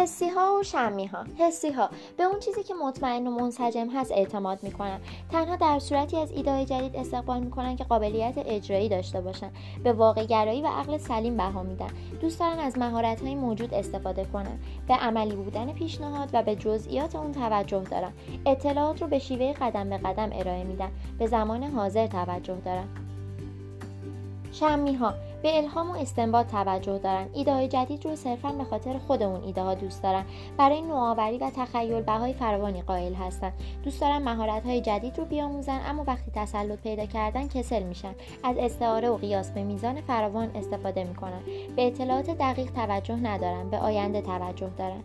حسی ها و شمی ها حسی ها به اون چیزی که مطمئن و منسجم هست اعتماد می‌کنن. تنها در صورتی از ایده جدید استقبال می‌کنن که قابلیت اجرایی داشته باشن. به واقع گرایی و عقل سلیم بها میدن. دوست دارن از مهارت های موجود استفاده کنن. به عملی بودن پیشنهاد و به جزئیات اون توجه دارن. اطلاعات رو به شیوه قدم به قدم ارائه میدن. به زمان حاضر توجه دارن. شمی ها به الهام و استنباط توجه دارن. ایده های جدید رو صرفا به خاطر خود اون ایده ها دوست دارن. برای نوآوری و تخیل بهای فراوانی قائل هستن. دوست دارن مهارت های جدید رو بیاموزن اما وقتی تسلط پیدا کردن کسل میشن. از استعاره و قیاس به میزان فراوان استفاده می‌کنن. به اطلاعات دقیق توجه ندارن به آینده توجه دارن.